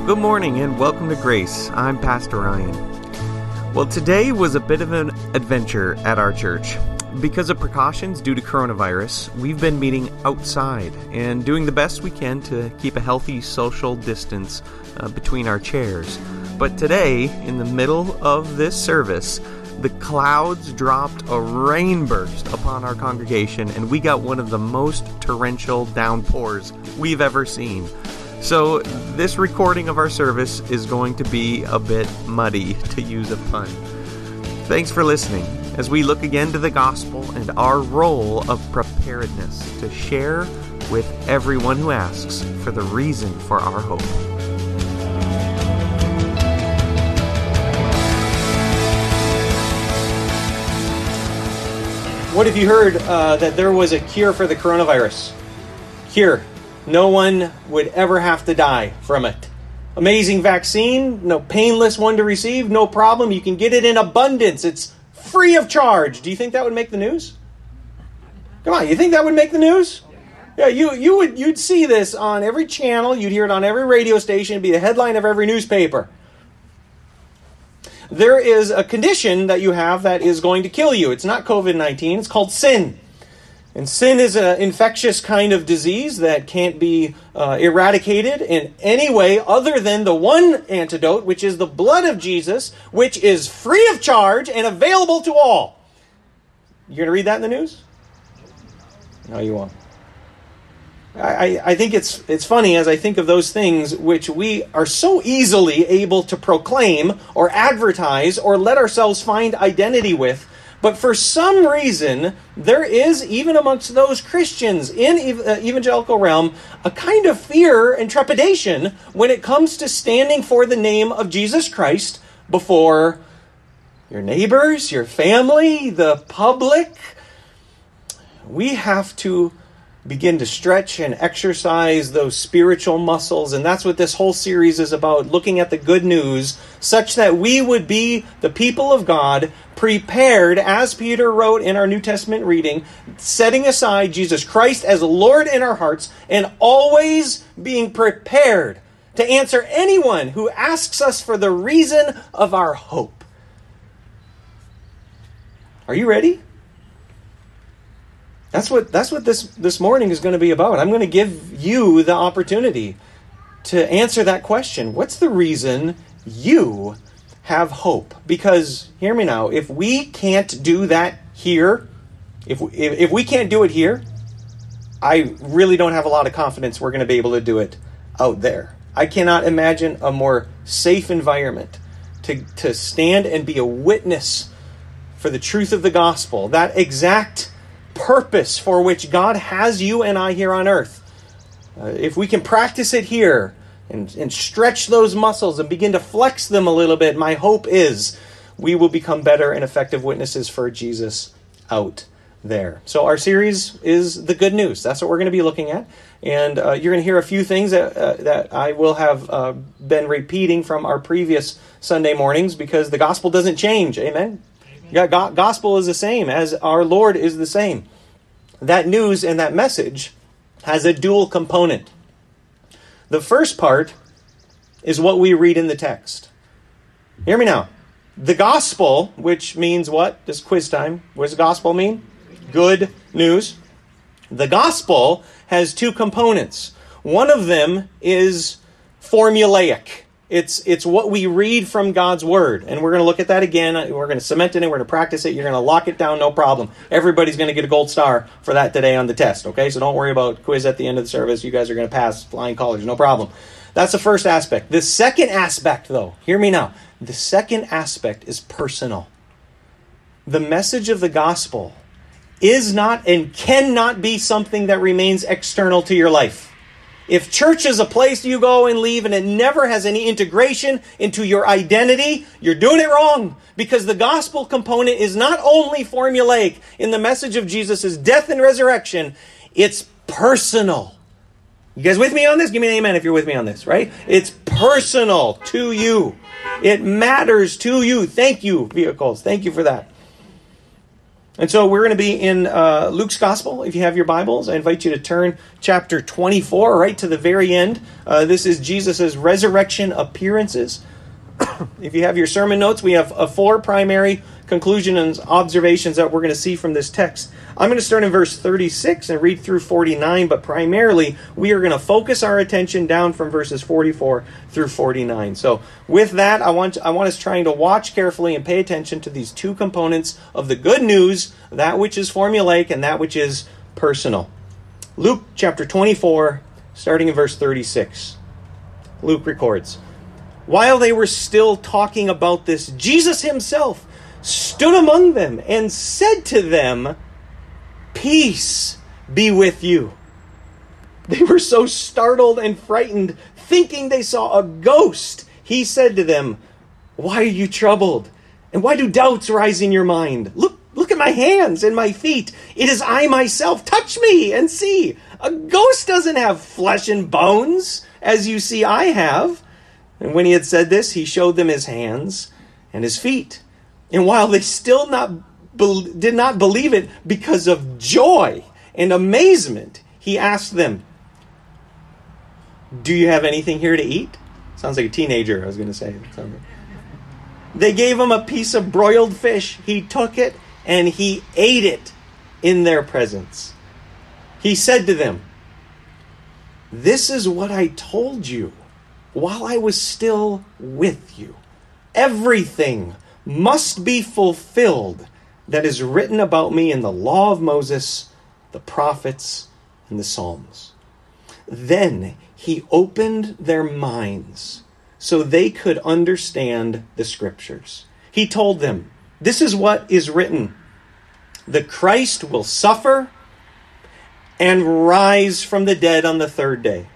Well, good morning and welcome to Grace. I'm Pastor Ryan. Well, today was a bit of an adventure at our church. Because of precautions due to coronavirus, we've been meeting outside and doing the best we can to keep a healthy social distance uh, between our chairs. But today, in the middle of this service, the clouds dropped a rainburst upon our congregation, and we got one of the most torrential downpours we've ever seen. So, this recording of our service is going to be a bit muddy, to use a pun. Thanks for listening as we look again to the gospel and our role of preparedness to share with everyone who asks for the reason for our hope. What have you heard uh, that there was a cure for the coronavirus? Cure. No one would ever have to die from it. Amazing vaccine, no painless one to receive, no problem. You can get it in abundance. It's free of charge. Do you think that would make the news? Come on, you think that would make the news? Yeah, you you would you'd see this on every channel, you'd hear it on every radio station, it'd be the headline of every newspaper. There is a condition that you have that is going to kill you. It's not COVID 19, it's called sin. And sin is an infectious kind of disease that can't be uh, eradicated in any way other than the one antidote, which is the blood of Jesus, which is free of charge and available to all. You're going to read that in the news? No, you won't. I, I think it's it's funny as I think of those things which we are so easily able to proclaim or advertise or let ourselves find identity with but for some reason, there is, even amongst those Christians in uh, evangelical realm, a kind of fear and trepidation when it comes to standing for the name of Jesus Christ before your neighbors, your family, the public. We have to begin to stretch and exercise those spiritual muscles. And that's what this whole series is about looking at the good news, such that we would be the people of God prepared, as Peter wrote in our New Testament reading, setting aside Jesus Christ as Lord in our hearts and always being prepared to answer anyone who asks us for the reason of our hope. Are you ready? That's what that's what this this morning is going to be about. I'm going to give you the opportunity to answer that question. What's the reason you have hope? Because hear me now, if we can't do that here, if if, if we can't do it here, I really don't have a lot of confidence we're going to be able to do it out there. I cannot imagine a more safe environment to to stand and be a witness for the truth of the gospel. That exact purpose for which God has you and I here on earth. Uh, if we can practice it here and, and stretch those muscles and begin to flex them a little bit, my hope is we will become better and effective witnesses for Jesus out there. So, our series is the good news. That's what we're going to be looking at. And uh, you're going to hear a few things that, uh, that I will have uh, been repeating from our previous Sunday mornings because the gospel doesn't change. Amen. Gospel is the same as our Lord is the same. That news and that message has a dual component. The first part is what we read in the text. Hear me now. The gospel, which means what? Just quiz time. What does gospel mean? Good news. The gospel has two components. One of them is formulaic. It's it's what we read from God's word, and we're going to look at that again. We're going to cement it in. We're going to practice it. You're going to lock it down, no problem. Everybody's going to get a gold star for that today on the test. Okay, so don't worry about quiz at the end of the service. You guys are going to pass flying colors, no problem. That's the first aspect. The second aspect, though, hear me now. The second aspect is personal. The message of the gospel is not and cannot be something that remains external to your life. If church is a place you go and leave and it never has any integration into your identity, you're doing it wrong. Because the gospel component is not only formulaic in the message of Jesus' death and resurrection, it's personal. You guys with me on this? Give me an amen if you're with me on this, right? It's personal to you. It matters to you. Thank you, vehicles. Thank you for that. And so we're going to be in uh, Luke's Gospel. If you have your Bibles, I invite you to turn chapter 24 right to the very end. Uh, this is Jesus' resurrection appearances. if you have your sermon notes, we have uh, four primary conclusions and observations that we're going to see from this text. I'm going to start in verse 36 and read through 49, but primarily we are going to focus our attention down from verses 44 through 49. So, with that, I want I want us trying to watch carefully and pay attention to these two components of the good news, that which is formulaic and that which is personal. Luke chapter 24, starting in verse 36. Luke records, while they were still talking about this, Jesus himself stood among them and said to them, Peace be with you. They were so startled and frightened, thinking they saw a ghost. He said to them, Why are you troubled? And why do doubts rise in your mind? Look, look at my hands and my feet. It is I myself. Touch me and see. A ghost doesn't have flesh and bones, as you see I have. And when he had said this, he showed them his hands and his feet. And while they still not be- did not believe it because of joy and amazement, he asked them, Do you have anything here to eat? Sounds like a teenager, I was going to say. They gave him a piece of broiled fish. He took it and he ate it in their presence. He said to them, This is what I told you while I was still with you. Everything must be fulfilled that is written about me in the law of Moses, the prophets, and the Psalms. Then he opened their minds so they could understand the scriptures. He told them, This is what is written the Christ will suffer and rise from the dead on the third day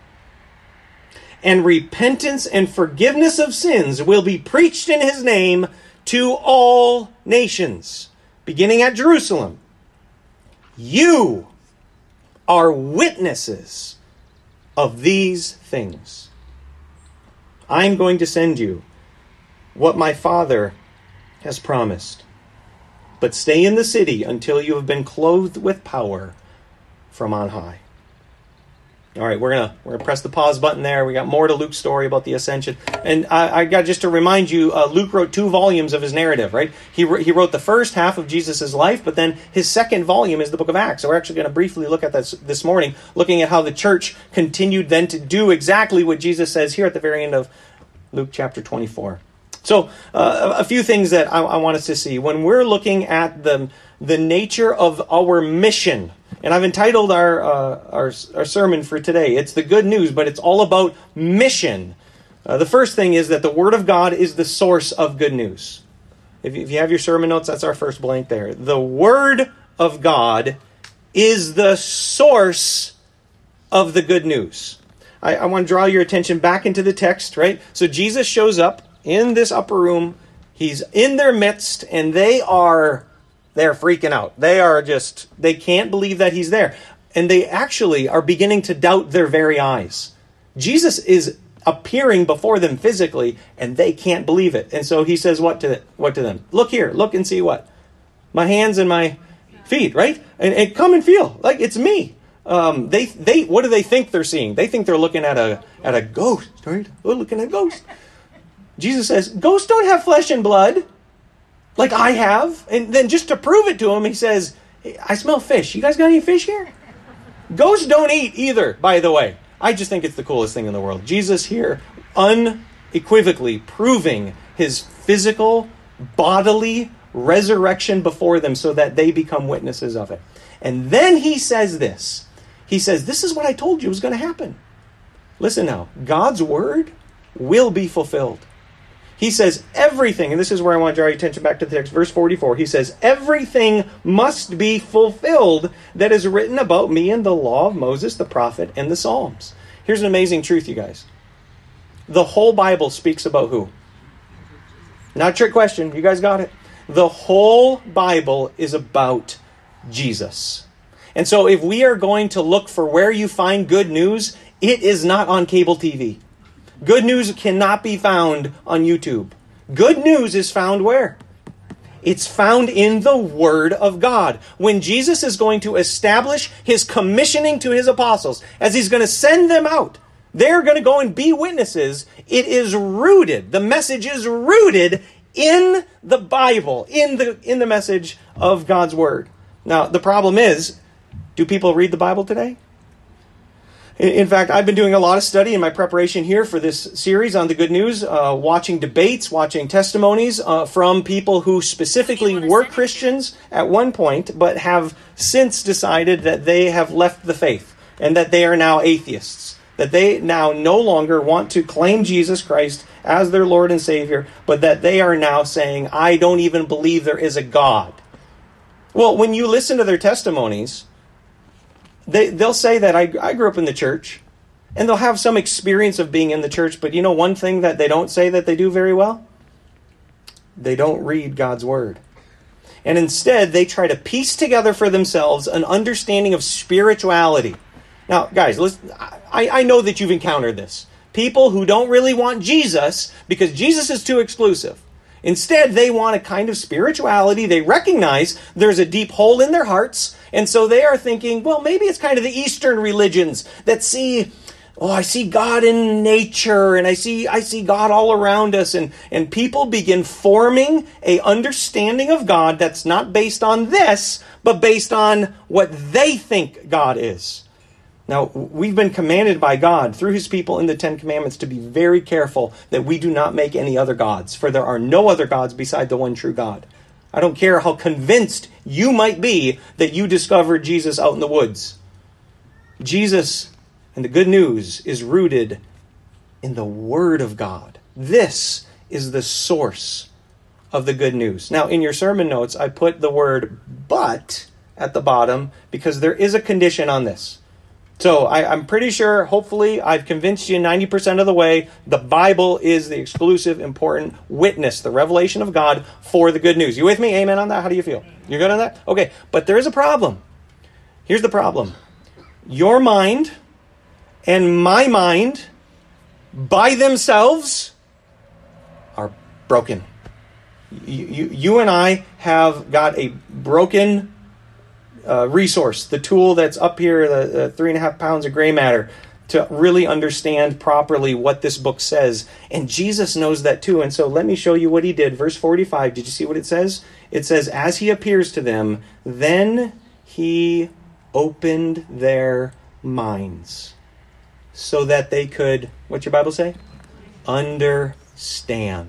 and repentance and forgiveness of sins will be preached in his name to all nations, beginning at Jerusalem. You are witnesses of these things. I'm going to send you what my Father has promised. But stay in the city until you have been clothed with power from on high. All right, we're gonna we're gonna press the pause button there. We got more to Luke's story about the ascension, and I, I got just to remind you, uh, Luke wrote two volumes of his narrative. Right, he he wrote the first half of Jesus' life, but then his second volume is the Book of Acts. So we're actually going to briefly look at this this morning, looking at how the church continued then to do exactly what Jesus says here at the very end of Luke chapter twenty four. So uh, a few things that I, I want us to see when we're looking at the the nature of our mission and I've entitled our, uh, our, our, sermon for today, It's the Good News, but it's all about mission. Uh, the first thing is that the Word of God is the source of good news. If, if you have your sermon notes, that's our first blank there. The Word of God is the source of the good news. I, I want to draw your attention back into the text, right? So Jesus shows up in this upper room. He's in their midst, and they are they're freaking out. They are just, they can't believe that he's there. And they actually are beginning to doubt their very eyes. Jesus is appearing before them physically, and they can't believe it. And so he says, What to, what to them? Look here, look and see what? My hands and my feet, right? And, and come and feel like it's me. Um, they, they, what do they think they're seeing? They think they're looking at a, at a ghost, right? We're looking at a ghost. Jesus says, Ghosts don't have flesh and blood like I have. And then just to prove it to him, he says, I smell fish. You guys got any fish here? Ghosts don't eat either, by the way. I just think it's the coolest thing in the world. Jesus here unequivocally proving his physical, bodily resurrection before them so that they become witnesses of it. And then he says this He says, This is what I told you was going to happen. Listen now, God's word will be fulfilled. He says everything, and this is where I want to draw your attention back to the text, verse 44. He says, Everything must be fulfilled that is written about me in the law of Moses, the prophet, and the Psalms. Here's an amazing truth, you guys. The whole Bible speaks about who? Not trick question. You guys got it. The whole Bible is about Jesus. And so if we are going to look for where you find good news, it is not on cable TV. Good news cannot be found on YouTube. Good news is found where? It's found in the Word of God. When Jesus is going to establish his commissioning to his apostles, as he's going to send them out, they're going to go and be witnesses. It is rooted. The message is rooted in the Bible, in the, in the message of God's Word. Now, the problem is, do people read the Bible today? In fact, I've been doing a lot of study in my preparation here for this series on the good news, uh, watching debates, watching testimonies uh, from people who specifically were Christians at one point, but have since decided that they have left the faith and that they are now atheists. That they now no longer want to claim Jesus Christ as their Lord and Savior, but that they are now saying, I don't even believe there is a God. Well, when you listen to their testimonies, they, they'll say that I, I grew up in the church, and they'll have some experience of being in the church, but you know one thing that they don't say that they do very well? They don't read God's Word. And instead, they try to piece together for themselves an understanding of spirituality. Now, guys, listen, I, I know that you've encountered this. People who don't really want Jesus because Jesus is too exclusive. Instead, they want a kind of spirituality. They recognize there's a deep hole in their hearts. And so they are thinking, well, maybe it's kind of the Eastern religions that see oh i see god in nature and i see i see god all around us and and people begin forming a understanding of god that's not based on this but based on what they think god is now, we've been commanded by God through his people in the Ten Commandments to be very careful that we do not make any other gods, for there are no other gods beside the one true God. I don't care how convinced you might be that you discovered Jesus out in the woods. Jesus and the good news is rooted in the Word of God. This is the source of the good news. Now, in your sermon notes, I put the word but at the bottom because there is a condition on this. So I, am pretty sure, hopefully, I've convinced you 90% of the way the Bible is the exclusive, important witness, the revelation of God for the good news. You with me? Amen on that? How do you feel? You're good on that? Okay, but there is a problem. Here's the problem your mind and my mind by themselves are broken. You, you, you and I have got a broken uh, resource, the tool that's up here, the, the three and a half pounds of gray matter, to really understand properly what this book says. And Jesus knows that too. And so let me show you what he did. Verse 45, did you see what it says? It says, As he appears to them, then he opened their minds so that they could, what's your Bible say? Understand.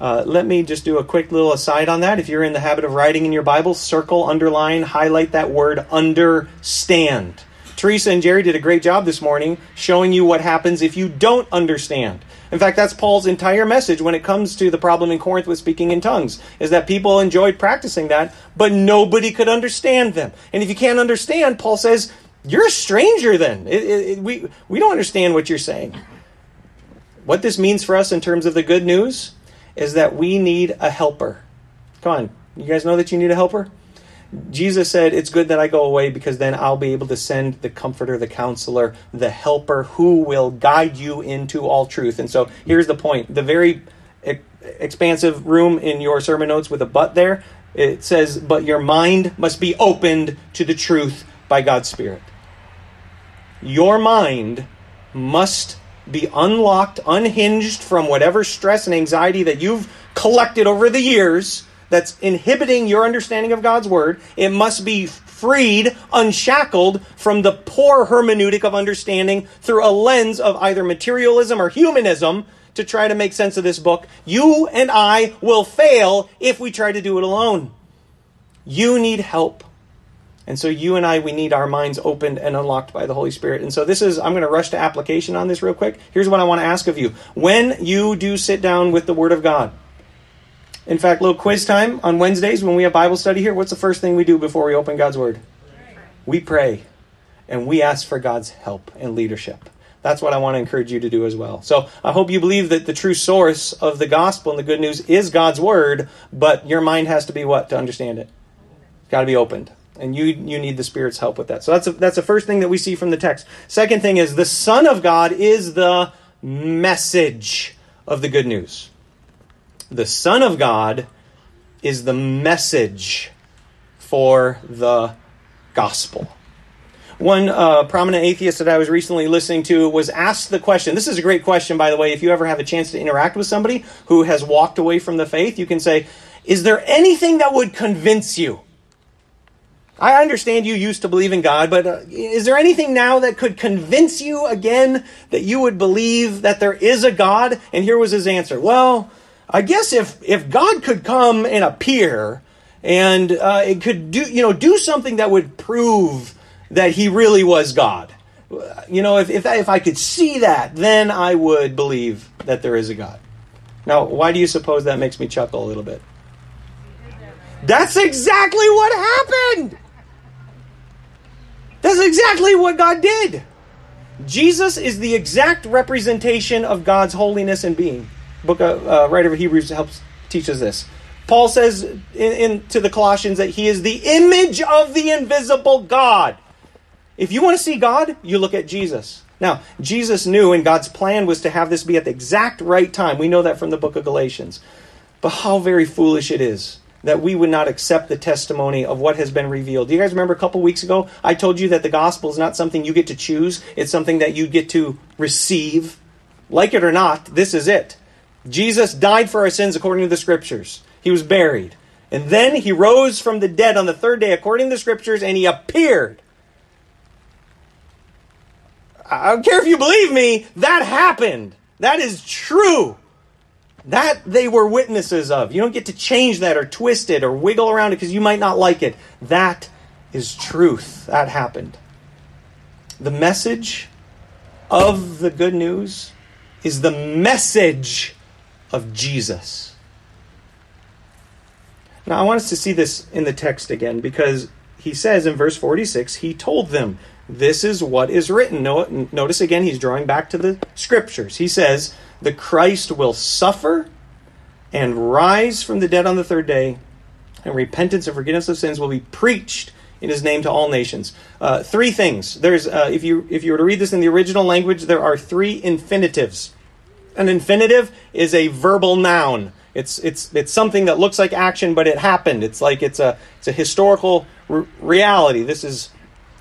Uh, let me just do a quick little aside on that. If you're in the habit of writing in your Bible, circle, underline, highlight that word understand. Teresa and Jerry did a great job this morning showing you what happens if you don't understand. In fact, that's Paul's entire message when it comes to the problem in Corinth with speaking in tongues, is that people enjoyed practicing that, but nobody could understand them. And if you can't understand, Paul says, you're a stranger then. It, it, it, we, we don't understand what you're saying. What this means for us in terms of the good news is that we need a helper. Come on, you guys know that you need a helper? Jesus said, It's good that I go away because then I'll be able to send the comforter, the counselor, the helper who will guide you into all truth. And so here's the point the very expansive room in your sermon notes with a but there, it says, But your mind must be opened to the truth by God's Spirit. Your mind must be unlocked, unhinged from whatever stress and anxiety that you've collected over the years that's inhibiting your understanding of God's Word. It must be freed, unshackled from the poor hermeneutic of understanding through a lens of either materialism or humanism to try to make sense of this book. You and I will fail if we try to do it alone. You need help. And so you and I, we need our minds opened and unlocked by the Holy Spirit. And so this is, I'm going to rush to application on this real quick. Here's what I want to ask of you. When you do sit down with the Word of God, in fact, little quiz time on Wednesdays when we have Bible study here, what's the first thing we do before we open God's Word? We pray and we ask for God's help and leadership. That's what I want to encourage you to do as well. So I hope you believe that the true source of the gospel and the good news is God's Word, but your mind has to be what to understand it? It's got to be opened and you you need the spirit's help with that so that's a, that's the first thing that we see from the text second thing is the son of god is the message of the good news the son of god is the message for the gospel. One uh, prominent atheist that I was recently listening to was asked the question. This is a great question, by the way. If you ever have a chance to interact with somebody who has walked away from the faith, you can say, Is there anything that would convince you? I understand you used to believe in God, but uh, is there anything now that could convince you again that you would believe that there is a God? And here was his answer. Well, I guess if, if God could come and appear and uh, it could do, you know, do something that would prove that he really was God. You know, if, if, if I could see that, then I would believe that there is a God. Now, why do you suppose that makes me chuckle a little bit? That's exactly what happened. That's exactly what God did. Jesus is the exact representation of God's holiness and being. Book of, uh, writer of Hebrews helps teach us this. Paul says in, in, to the Colossians that he is the image of the invisible God. If you want to see God, you look at Jesus. Now, Jesus knew, and God's plan was to have this be at the exact right time. We know that from the book of Galatians. But how very foolish it is that we would not accept the testimony of what has been revealed. Do you guys remember a couple weeks ago? I told you that the gospel is not something you get to choose, it's something that you get to receive. Like it or not, this is it. Jesus died for our sins according to the scriptures. He was buried. And then he rose from the dead on the third day according to the scriptures and he appeared. I don't care if you believe me, that happened. That is true. That they were witnesses of. You don't get to change that or twist it or wiggle around it because you might not like it. That is truth. That happened. The message of the good news is the message of Jesus. Now, I want us to see this in the text again because he says in verse 46 he told them, This is what is written. Notice again, he's drawing back to the scriptures. He says, The Christ will suffer and rise from the dead on the third day, and repentance and forgiveness of sins will be preached in his name to all nations. Uh, three things. There's uh, if you if you were to read this in the original language, there are three infinitives. An infinitive is a verbal noun. It's it's it's something that looks like action, but it happened. It's like it's a it's a historical reality. This is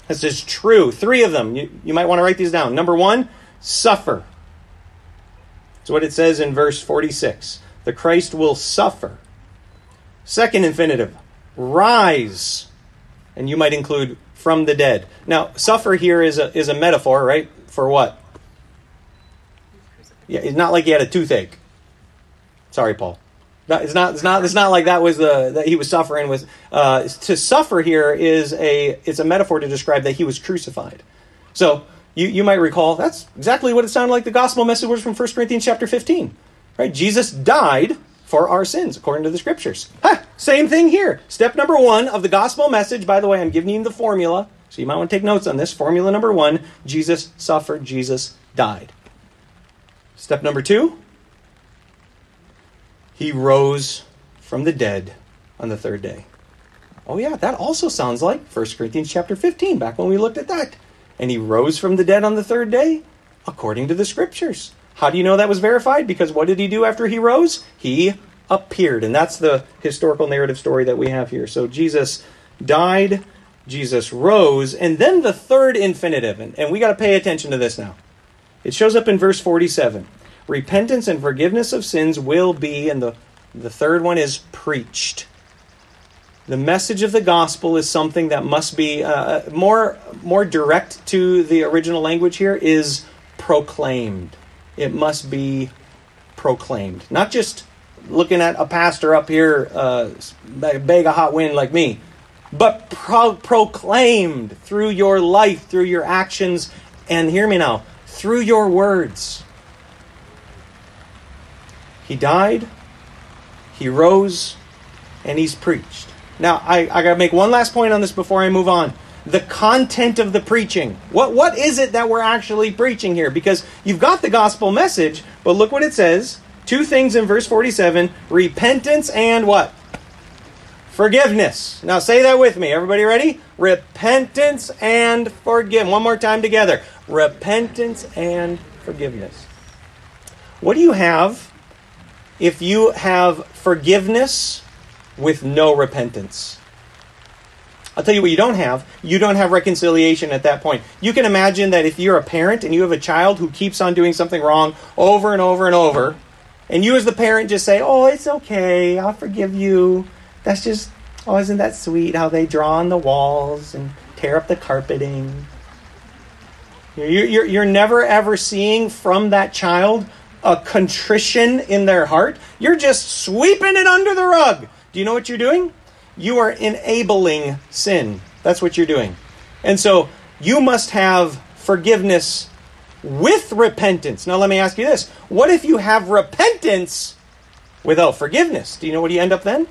this is true. Three of them. You, you might want to write these down. Number one, suffer. That's what it says in verse 46. The Christ will suffer. Second infinitive, rise. And you might include from the dead. Now, suffer here is a, is a metaphor, right? For what? Yeah, it's not like he had a toothache. Sorry, Paul. It's not. It's not. It's not like that was the that he was suffering with. Uh, to suffer here is a. It's a metaphor to describe that he was crucified. So you you might recall that's exactly what it sounded like. The gospel message was from 1 Corinthians chapter fifteen, right? Jesus died for our sins according to the scriptures. Ha, same thing here. Step number one of the gospel message. By the way, I'm giving you the formula, so you might want to take notes on this. Formula number one: Jesus suffered. Jesus died. Step number two he rose from the dead on the third day. Oh yeah, that also sounds like 1 Corinthians chapter 15 back when we looked at that. And he rose from the dead on the third day according to the scriptures. How do you know that was verified? Because what did he do after he rose? He appeared. And that's the historical narrative story that we have here. So Jesus died, Jesus rose, and then the third infinitive. And, and we got to pay attention to this now. It shows up in verse 47 repentance and forgiveness of sins will be, and the, the third one is preached. The message of the gospel is something that must be uh, uh, more, more direct to the original language here is proclaimed. It must be proclaimed. Not just looking at a pastor up here, uh, bag a hot wind like me, but pro- proclaimed through your life, through your actions, and hear me now, through your words. He died, he rose, and he's preached. Now, I, I got to make one last point on this before I move on. The content of the preaching. What, what is it that we're actually preaching here? Because you've got the gospel message, but look what it says. Two things in verse 47 repentance and what? Forgiveness. Now say that with me. Everybody ready? Repentance and forgive. One more time together. Repentance and forgiveness. What do you have if you have forgiveness with no repentance. I'll tell you what you don't have. You don't have reconciliation at that point. You can imagine that if you're a parent and you have a child who keeps on doing something wrong over and over and over, and you as the parent just say, Oh, it's okay, I'll forgive you. That's just, oh, isn't that sweet how they draw on the walls and tear up the carpeting? You're, you're, you're never ever seeing from that child a contrition in their heart. You're just sweeping it under the rug. Do you know what you're doing? you are enabling sin. That's what you're doing. And so you must have forgiveness with repentance. Now, let me ask you this what if you have repentance without forgiveness? Do you know what you end up then?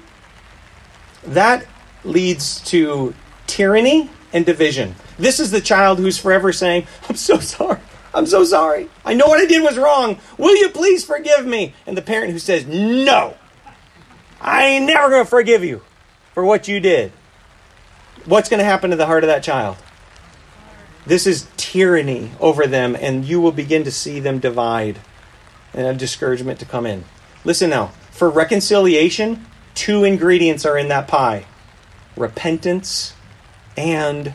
That leads to tyranny and division. This is the child who's forever saying, I'm so sorry. I'm so sorry. I know what I did was wrong. Will you please forgive me? And the parent who says, No, I ain't never going to forgive you for what you did, what's going to happen to the heart of that child? This is tyranny over them, and you will begin to see them divide and a discouragement to come in. Listen now, for reconciliation, two ingredients are in that pie repentance and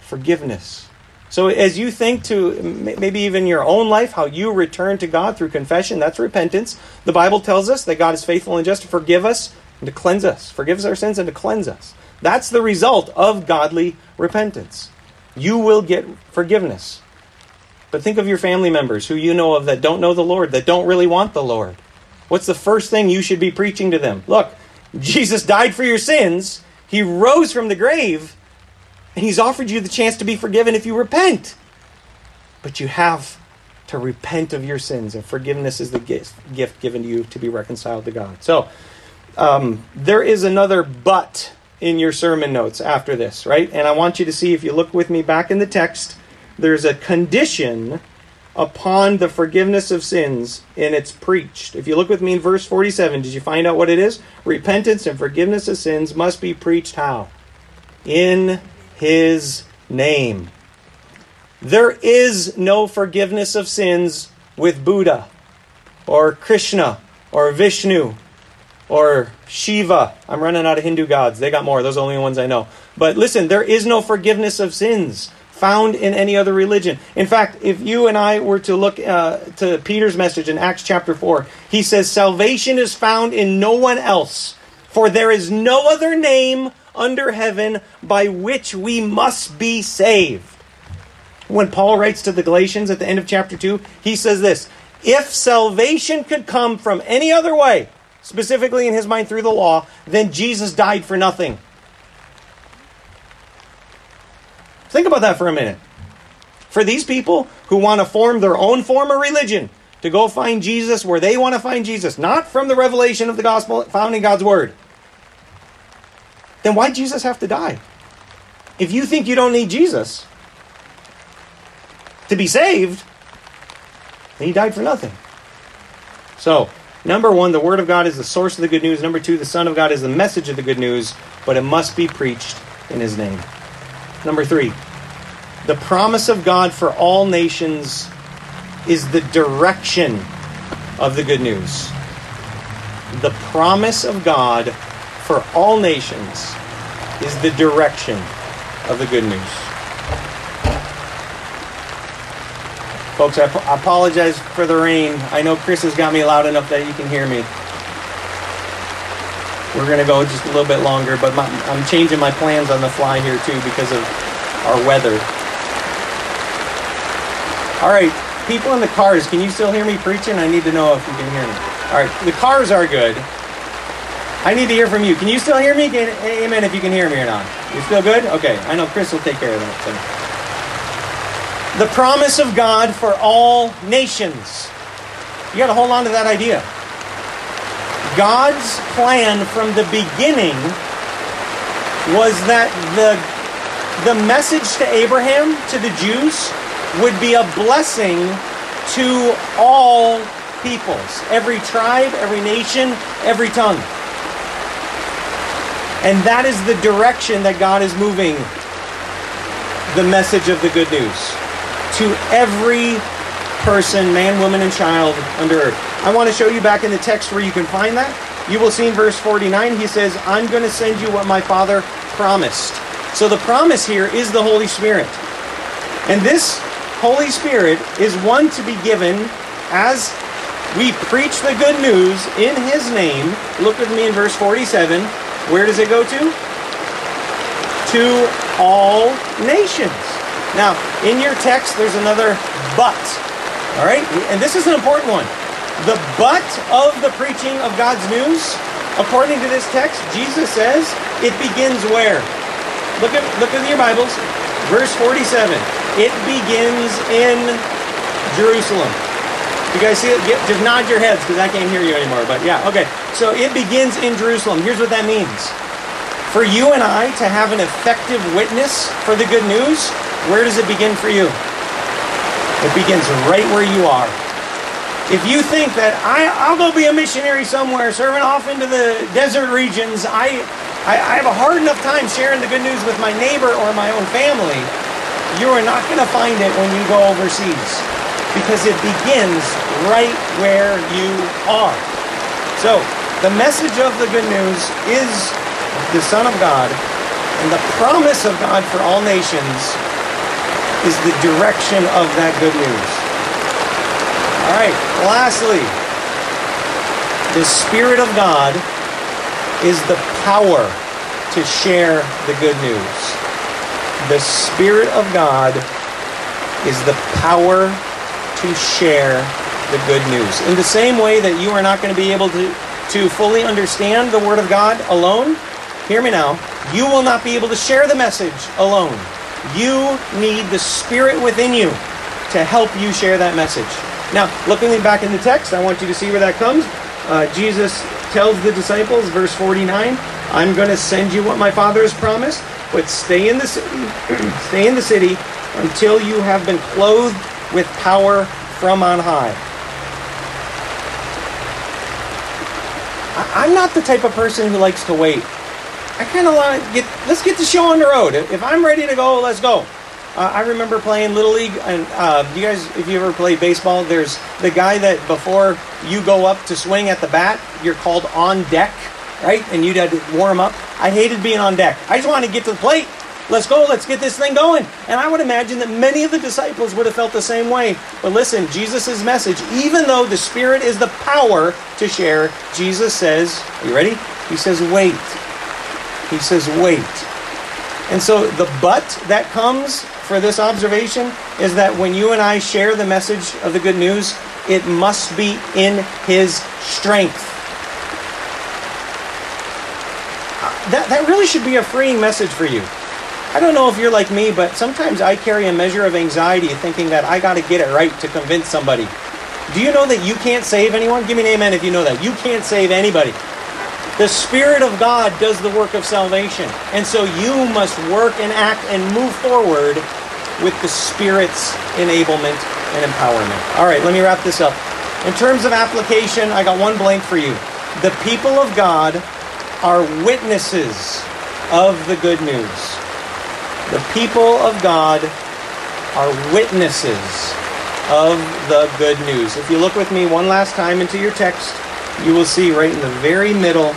forgiveness. So, as you think to maybe even your own life, how you return to God through confession, that's repentance. The Bible tells us that God is faithful and just to forgive us and to cleanse us, forgive us our sins and to cleanse us. That's the result of godly repentance. You will get forgiveness. But think of your family members who you know of that don't know the Lord, that don't really want the Lord. What's the first thing you should be preaching to them? Look, Jesus died for your sins, He rose from the grave, and He's offered you the chance to be forgiven if you repent. But you have to repent of your sins, and forgiveness is the gift, gift given to you to be reconciled to God. So, um, there is another but in your sermon notes after this, right? And I want you to see, if you look with me back in the text, there's a condition upon the forgiveness of sins and it's preached. If you look with me in verse 47, did you find out what it is? Repentance and forgiveness of sins must be preached how? In his name. There is no forgiveness of sins with Buddha or Krishna or Vishnu or Shiva. I'm running out of Hindu gods. They got more. Those are the only ones I know. But listen, there is no forgiveness of sins found in any other religion. In fact, if you and I were to look uh, to Peter's message in Acts chapter 4, he says, Salvation is found in no one else, for there is no other name under heaven by which we must be saved. When Paul writes to the Galatians at the end of chapter 2, he says this If salvation could come from any other way, specifically in his mind through the law, then Jesus died for nothing. Think about that for a minute. For these people who want to form their own form of religion, to go find Jesus where they want to find Jesus, not from the revelation of the gospel found in God's word, then why Jesus have to die? If you think you don't need Jesus to be saved, then he died for nothing. So, Number one, the Word of God is the source of the good news. Number two, the Son of God is the message of the good news, but it must be preached in His name. Number three, the promise of God for all nations is the direction of the good news. The promise of God for all nations is the direction of the good news. Folks, I, apologize for the rain. I know Chris has got me loud enough that you can hear me. We're going to go just a little bit longer, but my, I'm changing my plans on the fly here too because of our weather. All right, people in the cars, can you still hear me preaching? I need to know if you can hear me. All right, the cars are good. I need to hear from you. Can you still hear me? Can, amen if you can hear me or not. You still good? Okay, I know Chris will take care of that. So the promise of God for all nations. You got to hold on to that idea. God's plan from the beginning was that the, the message to Abraham, to the Jews, would be a blessing to all peoples, every tribe, every nation, every tongue. And that is the direction that God is moving the message of the good news to every person, man, woman, and child under earth. I want to show you back in the text where you can find that. you will see in verse 49, he says, I'm going to send you what my Father promised. So the promise here is the Holy Spirit. And this Holy Spirit is one to be given as we preach the good news in his name. Look with me in verse 47. Where does it go to? To all nations. Now, in your text, there's another but. All right? And this is an important one. The but of the preaching of God's news, according to this text, Jesus says it begins where? Look at look at your Bibles. Verse 47. It begins in Jerusalem. You guys see it? Get, just nod your heads because I can't hear you anymore. But yeah, okay. So it begins in Jerusalem. Here's what that means. For you and I to have an effective witness for the good news, where does it begin for you? It begins right where you are. If you think that I, I'll go be a missionary somewhere, serving off into the desert regions, I, I, I have a hard enough time sharing the good news with my neighbor or my own family. You are not going to find it when you go overseas because it begins right where you are. So, the message of the good news is the Son of God, and the promise of God for all nations is the direction of that good news. All right, lastly, the Spirit of God is the power to share the good news. The Spirit of God is the power to share the good news. In the same way that you are not going to be able to, to fully understand the Word of God alone, hear me now, you will not be able to share the message alone. You need the Spirit within you to help you share that message. Now, looking back in the text, I want you to see where that comes. Uh, Jesus tells the disciples, verse 49, I'm going to send you what my Father has promised, but stay in the city, stay in the city until you have been clothed with power from on high. I'm not the type of person who likes to wait. I kind of to get, let's get the show on the road. If I'm ready to go, let's go. Uh, I remember playing Little League, and uh, you guys, if you ever played baseball, there's the guy that before you go up to swing at the bat, you're called on deck, right? And you'd had to warm up. I hated being on deck. I just wanted to get to the plate. Let's go, let's get this thing going. And I would imagine that many of the disciples would have felt the same way. But listen, Jesus' message, even though the Spirit is the power to share, Jesus says, Are you ready? He says, Wait. He says, Wait. And so the but that comes for this observation is that when you and I share the message of the good news, it must be in His strength. That, that really should be a freeing message for you. I don't know if you're like me, but sometimes I carry a measure of anxiety thinking that I got to get it right to convince somebody. Do you know that you can't save anyone? Give me an amen if you know that. You can't save anybody. The Spirit of God does the work of salvation. And so you must work and act and move forward with the Spirit's enablement and empowerment. All right, let me wrap this up. In terms of application, I got one blank for you. The people of God are witnesses of the good news. The people of God are witnesses of the good news. If you look with me one last time into your text, you will see right in the very middle,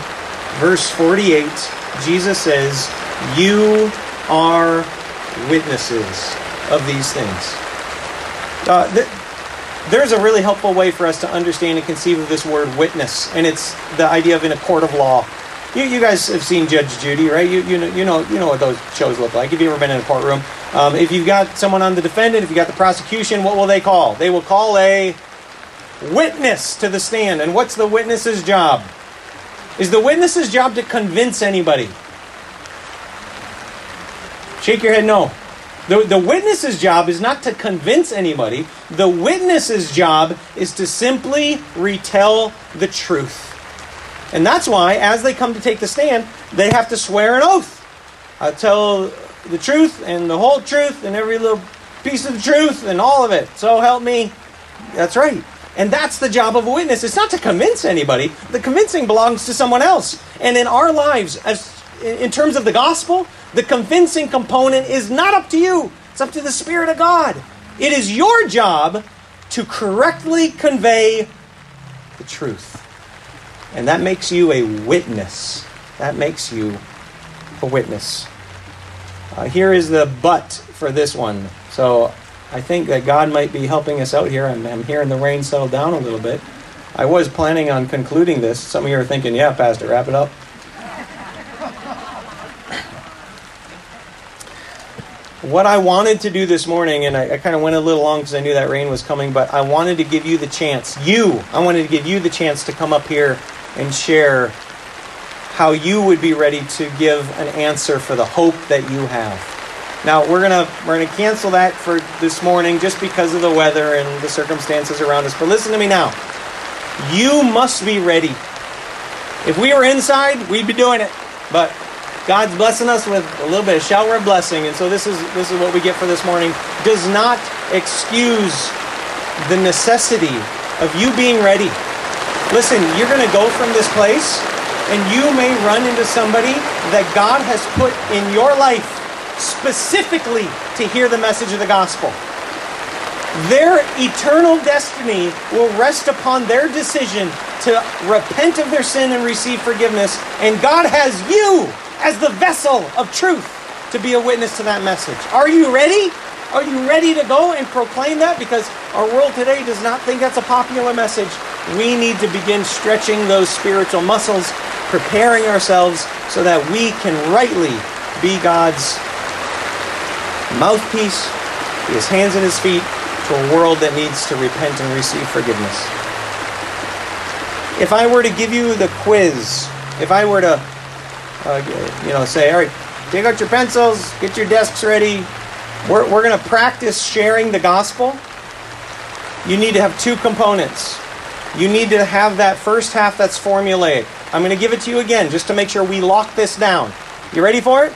verse 48, Jesus says, You are witnesses of these things. Uh, th- there's a really helpful way for us to understand and conceive of this word witness, and it's the idea of in a court of law. You, you guys have seen Judge Judy, right? You, you, know, you, know, you know what those shows look like. If you've ever been in a courtroom, um, if you've got someone on the defendant, if you've got the prosecution, what will they call? They will call a witness to the stand. And what's the witness's job? Is the witness's job to convince anybody? Shake your head no. The, the witness's job is not to convince anybody. The witness's job is to simply retell the truth. And that's why, as they come to take the stand, they have to swear an oath. I tell the truth and the whole truth and every little piece of the truth and all of it. So help me. That's right. And that's the job of a witness. It's not to convince anybody. The convincing belongs to someone else. And in our lives, as in terms of the gospel, the convincing component is not up to you. It's up to the Spirit of God. It is your job to correctly convey the truth. And that makes you a witness. That makes you a witness. Uh, here is the but for this one. So I think that God might be helping us out here. I'm, I'm hearing the rain settle down a little bit. I was planning on concluding this. Some of you are thinking, yeah, Pastor, wrap it up. what I wanted to do this morning, and I, I kind of went a little long because I knew that rain was coming, but I wanted to give you the chance, you, I wanted to give you the chance to come up here and share how you would be ready to give an answer for the hope that you have. Now we're gonna we're gonna cancel that for this morning just because of the weather and the circumstances around us. But listen to me now. You must be ready. If we were inside, we'd be doing it. But God's blessing us with a little bit of shower of blessing, and so this is this is what we get for this morning. Does not excuse the necessity of you being ready. Listen, you're going to go from this place, and you may run into somebody that God has put in your life specifically to hear the message of the gospel. Their eternal destiny will rest upon their decision to repent of their sin and receive forgiveness. And God has you as the vessel of truth to be a witness to that message. Are you ready? Are you ready to go and proclaim that? Because our world today does not think that's a popular message. We need to begin stretching those spiritual muscles, preparing ourselves so that we can rightly be God's mouthpiece, his hands and his feet to a world that needs to repent and receive forgiveness. If I were to give you the quiz, if I were to, uh, you know, say, all right, take out your pencils, get your desks ready, we're, we're going to practice sharing the gospel. You need to have two components. You need to have that first half that's formulated. I'm going to give it to you again just to make sure we lock this down. You ready for it?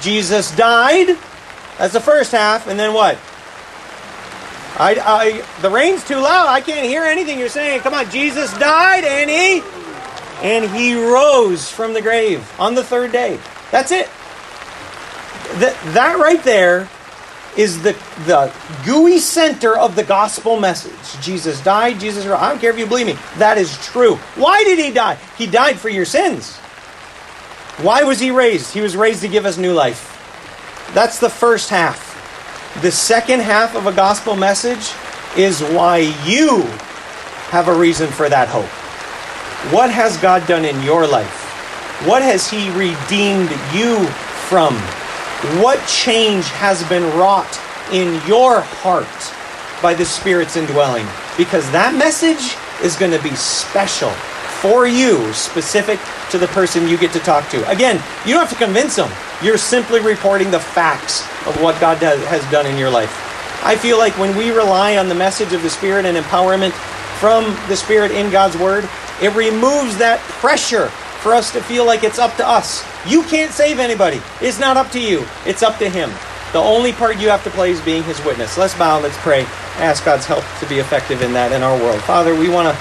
Jesus died. That's the first half. And then what? I, I, the rain's too loud. I can't hear anything you're saying. Come on. Jesus died and he, and he rose from the grave on the third day. That's it. That, that right there is the, the gooey center of the gospel message. Jesus died, Jesus I don't care if you believe me. That is true. Why did he die? He died for your sins. Why was he raised? He was raised to give us new life. That's the first half. The second half of a gospel message is why you have a reason for that hope. What has God done in your life? What has he redeemed you from? What change has been wrought in your heart by the Spirit's indwelling? Because that message is going to be special for you, specific to the person you get to talk to. Again, you don't have to convince them. You're simply reporting the facts of what God does, has done in your life. I feel like when we rely on the message of the Spirit and empowerment from the Spirit in God's Word, it removes that pressure for us to feel like it's up to us. You can't save anybody. It's not up to you, it's up to Him. The only part you have to play is being His witness. Let's bow, let's pray, ask God's help to be effective in that in our world. Father, we want to